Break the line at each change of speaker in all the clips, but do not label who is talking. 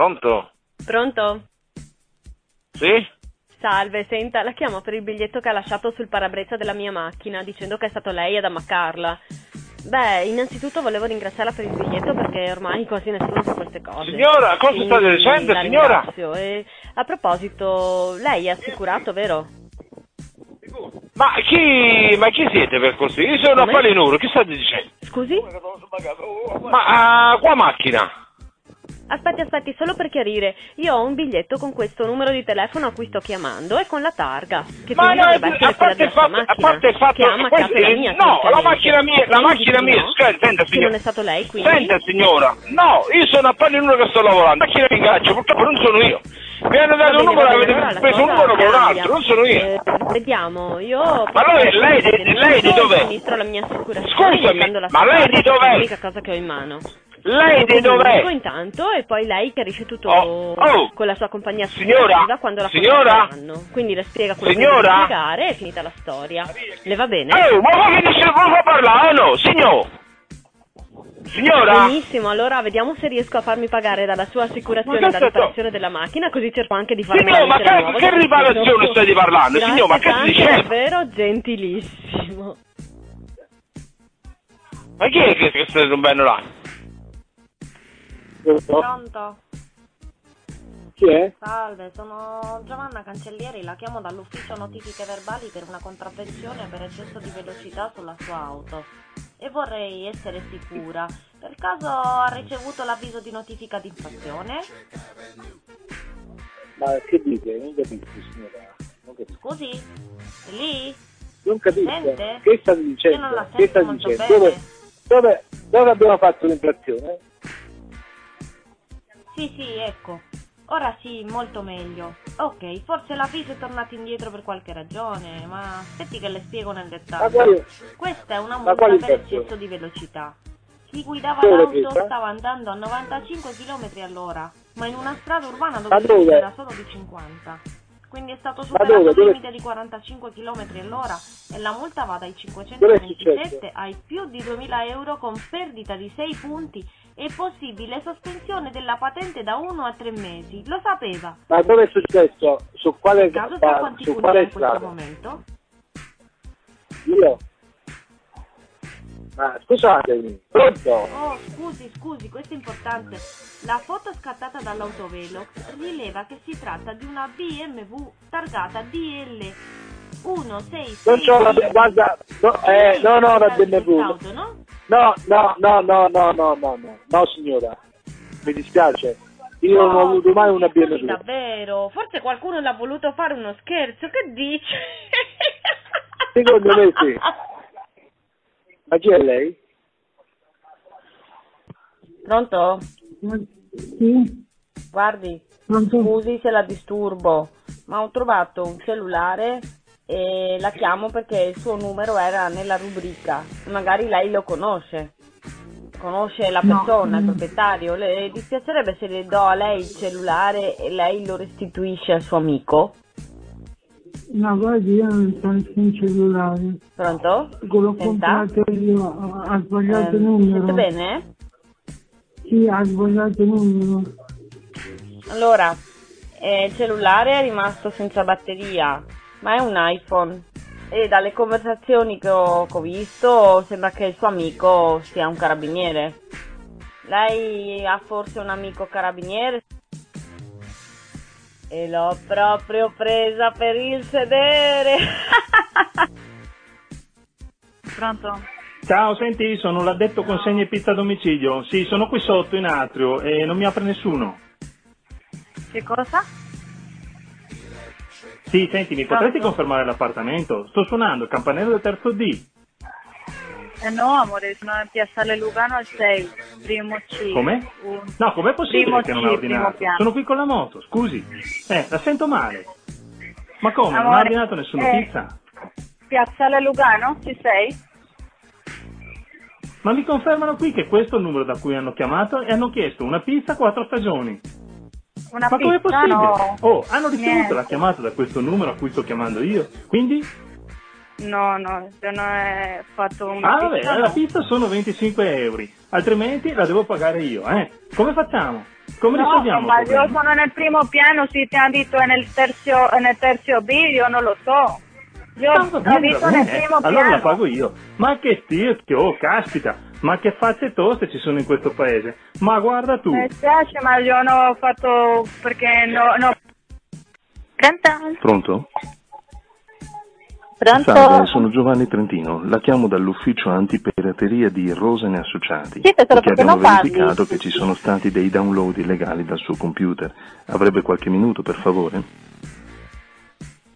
Pronto?
Pronto?
Sì?
Salve, senta, la chiamo per il biglietto che ha lasciato sul parabrezza della mia macchina, dicendo che è stato lei ad ammaccarla. Beh, innanzitutto volevo ringraziarla per il biglietto perché ormai quasi nessuno sa queste cose.
Signora, cosa
Quindi
state dicendo,
la
signora?
ringrazio. E a proposito, lei è assicurato, vero?
Ma chi, ma chi siete per così? Io sono a
Come?
Palinuro, che state dicendo?
Scusi?
Ma ah, qua macchina?
Aspetti, aspetti, solo per chiarire, io ho un biglietto con questo numero di telefono a cui sto chiamando e con la targa, che
Ma
quindi
no,
dovrebbe essere
a
quella della
fatto, a parte il fatto
che ha
questi-
la mia,
no, la macchina mia, la macchina mia,
no?
scusa, senta
Che non
signora.
è stato lei, quindi?
Senta signora, no, io sono a Palinuro che sto lavorando, macchina mi ingaggia, purtroppo non sono io. Mi hanno dato un
bene,
numero,
va bene,
avete
allora la
preso un numero con un altro, non sono io.
Eh, vediamo, io...
Ma lei- lei di- lei di dov'è?
La
Scusami,
la
ma lei di
che è
dov'è?
l'unica cosa che ho in mano.
Lei di dov'è?
intanto e poi lei chiarisce tutto
Oh, oh.
con la sua compagnia
Signora,
quando la
signora?
Quindi le spiega quello
Signora?
che deve spiegare e è finita la storia. Le va bene?
Oh, ma voi mi dice può parlare o no? Signor? Signora?
Benissimo, allora vediamo se riesco a farmi pagare dalla sua assicurazione
che
la riparazione della macchina, così cerco anche di farmi
Signor, ma che-
nuova
che riparazione stai parlando?
Grazie
Signor, ma che dice?
davvero gentilissimo.
Ma chi è che, che sta rompendo là?
Pronto?
Chi è?
Salve, sono Giovanna Cancellieri, la chiamo dall'ufficio notifiche verbali per una contravvenzione per eccesso di velocità sulla sua auto. E vorrei essere sicura, per caso ha ricevuto l'avviso di notifica di infrazione?
Ma che dite? Non capisco, signora. Non capisco.
Scusi? È lì?
Non capisco.
Sente?
Che state dicendo?
Io non la
che
sento
state
molto
dicendo? Dove, dove, dove abbiamo fatto l'infrazione?
Sì, sì, ecco. Ora sì, molto meglio. Ok, forse l'avviso è tornato indietro per qualche ragione, ma aspetti che le spiego nel dettaglio. Questa è una multa per eccesso di velocità. Chi guidava l'auto
questa?
stava andando a 95 km all'ora, ma in una strada urbana dove
dove?
era solo di 50. Quindi è stato superato
dove?
il limite di 45 km all'ora e la multa va dai
Dove è
527
successo?
ai più di 2000 euro con perdita di 6 punti e possibile sospensione della patente da 1 a 3 mesi. Lo sapeva?
ma dove è successo? Su quale,
caso sta
su quale
in questo momento?
Io? Ma scusatemi, pronto?
Oh, scusi, scusi, questo è importante. La foto scattata dall'autovelox rileva che si tratta di una BMW targata DL 166.
Non c'ho la guarda, no, eh, no, no, la BMW.
Auto, no?
No, no, no, no, no, no, no, no, no signora, mi dispiace, io non ho avuto mai una BMW.
davvero? Forse qualcuno l'ha voluto fare uno scherzo, che dice?
Secondo me sì. Ma chi è lei?
Pronto?
Sì,
Guardi,
pronto?
scusi se la disturbo, ma ho trovato un cellulare e la chiamo perché il suo numero era nella rubrica. Magari lei lo conosce. Conosce la
No,
persona, il
mm.
proprietario. Le dispiacerebbe se le do a lei il cellulare e lei lo restituisce al suo amico?
No, guardi, io non so nessun cellulare.
Pronto? Senta?
comprato io, ha sbagliato
Eh,
il
mi
numero.
sente bene?
Sì, ha sbagliato il numero.
Allora, eh, il cellulare è rimasto senza batteria, ma è un iPhone. E dalle conversazioni che ho, che ho visto sembra che il suo amico sia un carabiniere. Lei ha forse un amico carabiniere? E l'ho proprio presa per il sedere.
Pronto?
Ciao, senti, sono l'addetto consegna e pizza a domicilio. Sì, sono qui sotto in atrio e non mi apre nessuno.
Che cosa?
Sì, senti, mi potresti
Pronto?
confermare l'appartamento? Sto suonando il campanello del terzo D.
Eh no, amore, sono a Piazzale Lugano al 6, primo C.
Come?
Un-
No, com'è possibile
Primo
che non
primo
ordinato? Sono qui con la moto, scusi. Eh, la sento male. Ma come? non ha
Amore,
ordinato nessuna
eh.
pizza?
Piazzale Lugano, ci sei?
Ma mi confermano qui che questo è il numero da cui hanno chiamato e hanno chiesto una pizza a quattro stagioni.
Una
Ma com'è
pizza?
possibile?
No.
Oh, hanno ricevuto
Niente.
la chiamata da questo numero a cui sto chiamando io. Quindi?
No, no, se non è fatto una
Ah, vabbè,
pizza,
la
no.
pizza sono 25 euro. Altrimenti la devo pagare io, eh? Come facciamo? Come
No,
risolviamo
ma io sono nel primo piano, si ti ha detto è nel terzo, è nel terzo B, io non lo so. Io
Ah,
ho visto nel primo
Allora
piano.
la pago io. Ma che stirchio, oh caspita, ma che facce toste ci sono in questo paese. Ma guarda tu.
Mi spiace, ma io non ho fatto perché no, no. Pronto?
Pronto?
Pronto?
Salve, sono Giovanni Trentino. La chiamo dall'ufficio antipirateria di Rosane Associati.
Sì,
perché
perché
abbiamo
non parli?
verificato che ci sono stati dei download illegali dal suo computer. Avrebbe qualche minuto, per favore?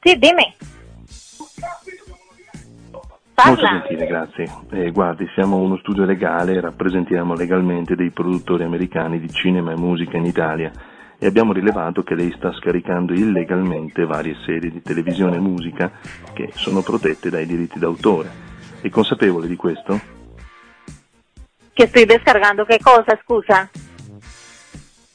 Sì, dimmi.
Molto
Parla.
gentile, grazie. Eh, guardi, siamo uno studio legale rappresentiamo legalmente dei produttori americani di cinema e musica in Italia e abbiamo rilevato che lei sta scaricando illegalmente varie serie di televisione e musica che sono protette dai diritti d'autore. È consapevole di questo?
Che stai descaricando che cosa, scusa?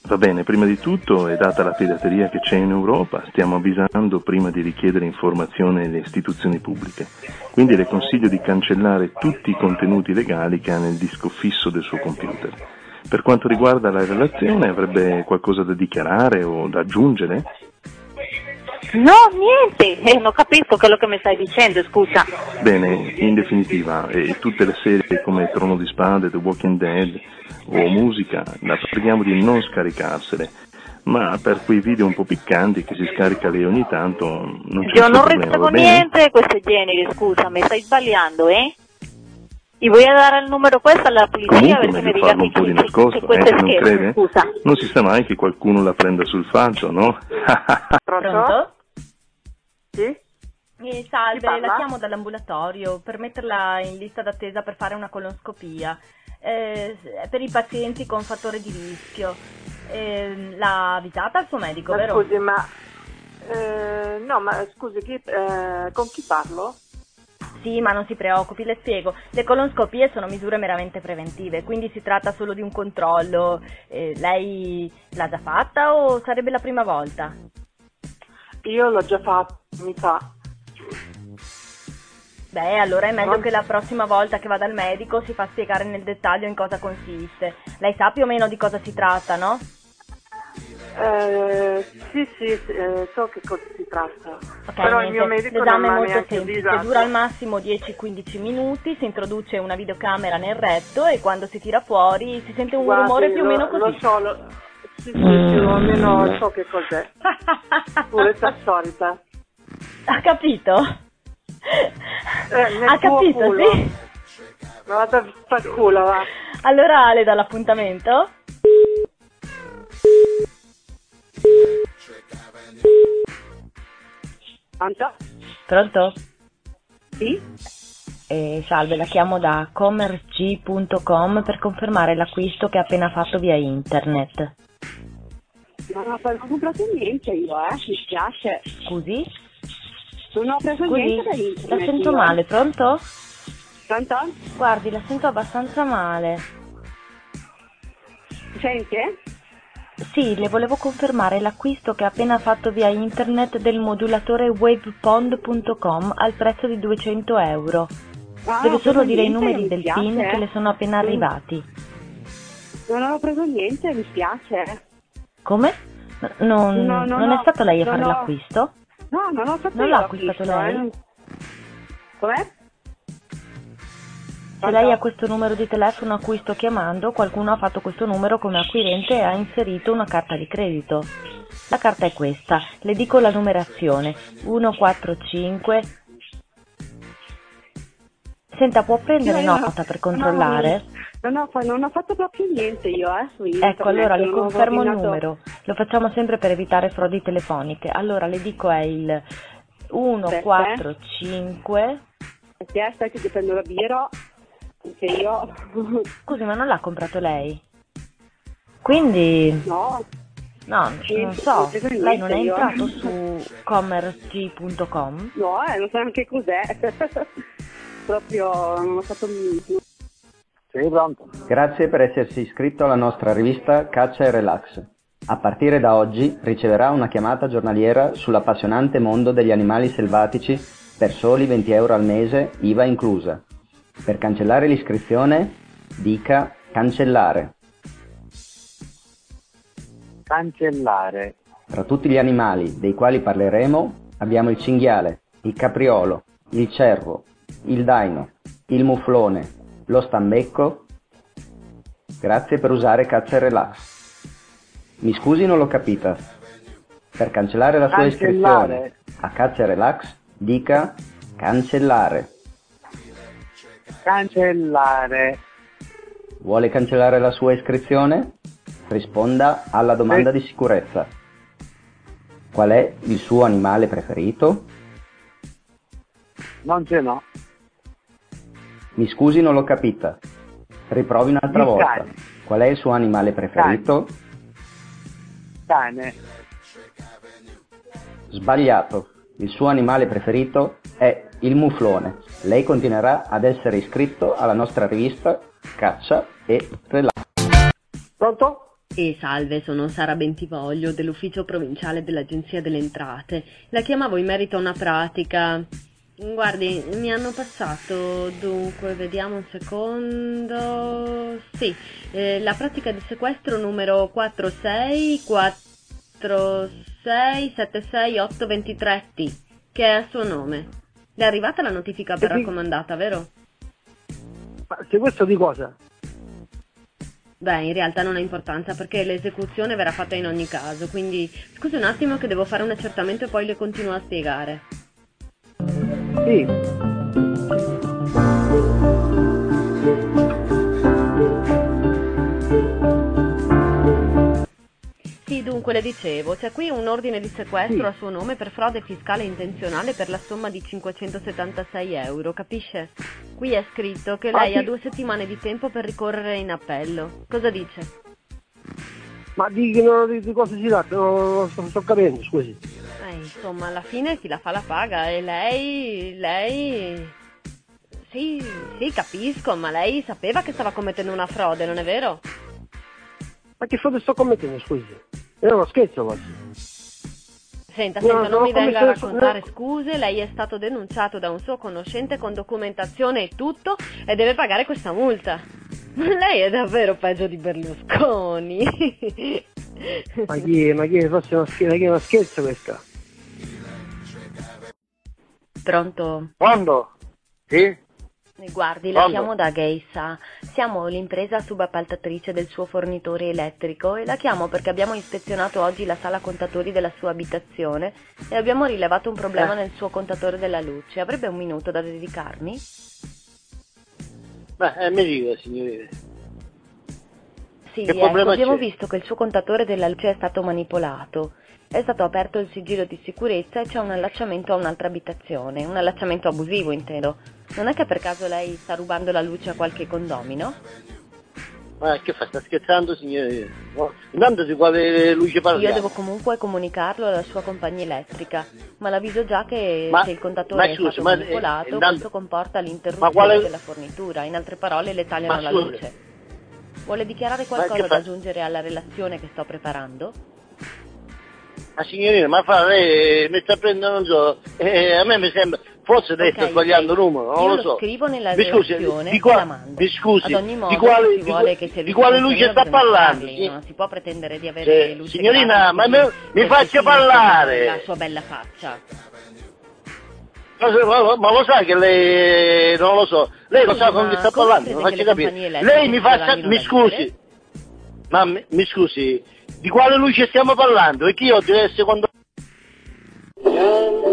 Va bene, prima di tutto, è data la pirateria che c'è in Europa, stiamo avvisando prima di richiedere informazioni alle istituzioni pubbliche. Quindi le consiglio di cancellare tutti i contenuti legali che ha nel disco fisso del suo computer. Per quanto riguarda la relazione, avrebbe qualcosa da dichiarare o da aggiungere?
No, niente, eh, non capisco quello che mi stai dicendo, scusa.
Bene, in definitiva, eh, tutte le serie come Trono di Spade, The Walking Dead o musica, la preghiamo di non scaricarsele, ma per quei video un po' piccanti che si scarica lei ogni tanto non c'è
Io non ricevo niente di questo genere, scusa, mi stai sbagliando, eh? Gli vuoi dare il numero questo alla polizia
Comunque
perché mi
meglio
dica
farlo un
che,
po' di nascosto, eh,
è
non
scherzo,
crede?
scusa.
Non si sa mai che qualcuno la prenda sul falso, no?
Pronto?
Sì?
Eh, salve, la chiamo dall'ambulatorio per metterla in lista d'attesa per fare una colonscopia. Eh, per i pazienti con fattore di rischio. Eh, l'ha avvisata il suo medico,
Ma
vero?
scusi, ma eh, no, ma scusi, chi- eh, con chi parlo?
Sì, ma non si preoccupi, le spiego. Le colonscopie sono misure meramente preventive, quindi si tratta solo di un controllo. Eh, lei l'ha già fatta o sarebbe la prima volta?
Io l'ho già fatto, mi fa.
Beh, allora è meglio
Non-
che la prossima volta che vada al medico si fa spiegare nel dettaglio in cosa consiste. Lei sa più o meno di cosa si tratta, no?
Eh, sì, sì, eh, so che cosa si tratta.
Ok,
Però il
niente.
mio medico non
L'esame
mi
è molto semplice, dura al massimo 10-15 minuti, si introduce una videocamera nel retto e quando si tira fuori si sente un
Guardi,
rumore più o meno così.
Lo so, lo- sì, sì, sì, almeno so che cos'è. Purezza solita.
ha capito?
Eh,
ha capito,
culo.
sì?
Ma vado a far culo, va.
Allora le do l'appuntamento?
Pronto?
Pronto?
Sì?
Eh, salve, la chiamo da commerg.com per confermare l'acquisto che ha appena fatto via internet.
Non ho non ho comprato niente io, eh, mi spiace.
Scusi?
Non ho preso
Scusi,
niente da internet.
la sento
io.
male, pronto?
Pronto?
Guardi, la sento abbastanza male.
Senti?
Sì, le volevo confermare l'acquisto che ha appena fatto via internet del modulatore wavepond.com al prezzo di 200 euro.
Ah,
Deve solo dire i numeri del PIN
eh.
che le sono appena
Mm.
arrivati.
Non ho preso niente, mi spiace.
Come? Non,
No, no,
non
no,
è stato lei a fare l'acquisto?
No, non ho fatto
Non l'ha acquistato lei?
eh. Com'è?
Se lei ha questo numero di telefono a cui sto chiamando, qualcuno ha fatto questo numero come acquirente e ha inserito una carta di credito. La carta è questa, le dico la numerazione 145. Senta, può prendere
io-
nota per controllare?
Non ho, fa- non ho fatto proprio niente io, eh, internet.
Ecco, allora le confermo il numero. Lo facciamo sempre per evitare frodi telefoniche. Allora le dico è il 145.
Aspetta, aspetta che prendo la birra. Anche io.
Scusi, ma non l'ha comprato lei? Quindi
No.
No,
Sì,
non so, lei non è
io.
entrato su commerg.com?
No, eh, non so neanche cos'è. proprio non ho fatto niente.
Sì, pronto.
Grazie per essersi iscritto alla nostra rivista Caccia e Relax. A partire da oggi riceverà una chiamata giornaliera sull'appassionante mondo degli animali selvatici per soli 20 euro al mese, IVA inclusa. Per cancellare l'iscrizione, dica cancellare.
Cancellare.
Tra tutti gli animali dei quali parleremo abbiamo il cinghiale, il capriolo, il cervo, il daino, il muflone, lo stambecco. Grazie per usare Caccia Relax. Mi scusi, non l'ho capita. Per cancellare la sua
Cancellare.
iscrizione a Caccia Relax, dica cancellare.
Cancellare.
Vuole cancellare la sua iscrizione? Risponda alla domanda di sicurezza. Qual è il suo animale preferito?
Non ce n'ho.
Mi scusi, non l'ho capita. Riprovi un'altra
Il
volta.
cane.
Qual è il suo animale preferito?
Cane.
Sbagliato. Il suo animale preferito è il muflone. Lei continuerà ad essere iscritto alla nostra rivista Caccia e Relax.
Pronto?
E salve, sono Sara Bentivoglio dell'ufficio provinciale dell'Agenzia delle Entrate. La chiamavo in merito a una pratica. Guardi, mi hanno passato, dunque, vediamo un secondo. Sì, eh, la pratica di sequestro numero 464676823T, che è a suo nome. Le è arrivata la notifica per raccomandata, vero?
Ma sequestro di cosa?
Beh, in realtà non ha importanza perché l'esecuzione verrà fatta in ogni caso, quindi scusi un attimo che devo fare un accertamento e poi le continuo a spiegare.
Sì.
Sì, dunque le dicevo, c'è qui un ordine di sequestro a suo nome per frode fiscale intenzionale per la somma di 576 euro, capisce? Qui è scritto che
Ah,
lei
sì.
ha due settimane di tempo per ricorrere in appello. Cosa dice?
Ma di, di, di cosa si tratta? Non, non sto, sto capendo, scusi.
Insomma, alla fine chi la fa la paga e lei... lei... Sì, sì, capisco, ma lei sapeva che stava commettendo una frode, non è vero?
Ma che frode sto commettendo, scusi? È uno scherzo quasi.
Senta,
No,
senta, non
non
mi venga a raccontare scuse, lei è stato denunciato da un suo conoscente con documentazione e tutto e deve pagare questa multa. Ma lei è davvero peggio di Berlusconi.
Ma chi è? Ma chi è? Forse è uno scherzo, chi è uno scherzo questa?
Pronto?
Quando? Sì?
Guardi, la
Pronto?
chiamo da Geisa. Siamo l'impresa subappaltatrice del suo fornitore elettrico e la chiamo perché abbiamo ispezionato oggi la sala contatori della sua abitazione e abbiamo rilevato un problema
Eh.
nel suo contatore della luce. Avrebbe un minuto da dedicarmi?
Beh, eh, mi dica, signorina.
Sì,
Che
ecco, abbiamo visto che il suo contatore della luce è stato manipolato. È stato aperto il sigillo di sicurezza e c'è un allacciamento a un'altra abitazione, un allacciamento abusivo intendo. Non è che per caso lei sta rubando la luce a qualche condomino?
Ma che fa? Sta scherzando, signorina? No. Intanto di quale luce
Io
parliamo?
devo comunque comunicarlo alla sua compagnia elettrica, ma l'avviso già che
Ma-
se il contatore
ma
è stato
ma, eh,
manipolato,
intanto-
questo comporta l'interruzione
quale-
della fornitura, in altre parole le tagliano
Ma
la luce. Vuole dichiarare qualcosa da aggiungere alla relazione che sto preparando?
Ma signorina, ma fa lei mi sta prendendo, non so, eh, a me mi sembra, forse lei sta
Ok,
sbagliando
ok.
numero, non
Io
lo so.
scrivo nella
Mi scusi, di, qua- mi scusi,
modo,
di quale, di,
vuole che
di quale luce sta parlando? sì?
Non si può pretendere di avere
Sì,
le luci
signorina, ma me- mi faccia parlare.
La sua bella faccia.
Ma, ma- ma lo sa che lei, non lo so, lei lo
Sì,
sa con chi sta parlando,
che
faccia capire. Lei mi faccia, mi scusi,
vivere?
ma mi, mi scusi, di quale luce stiamo parlando? E chi io deve secondo quando...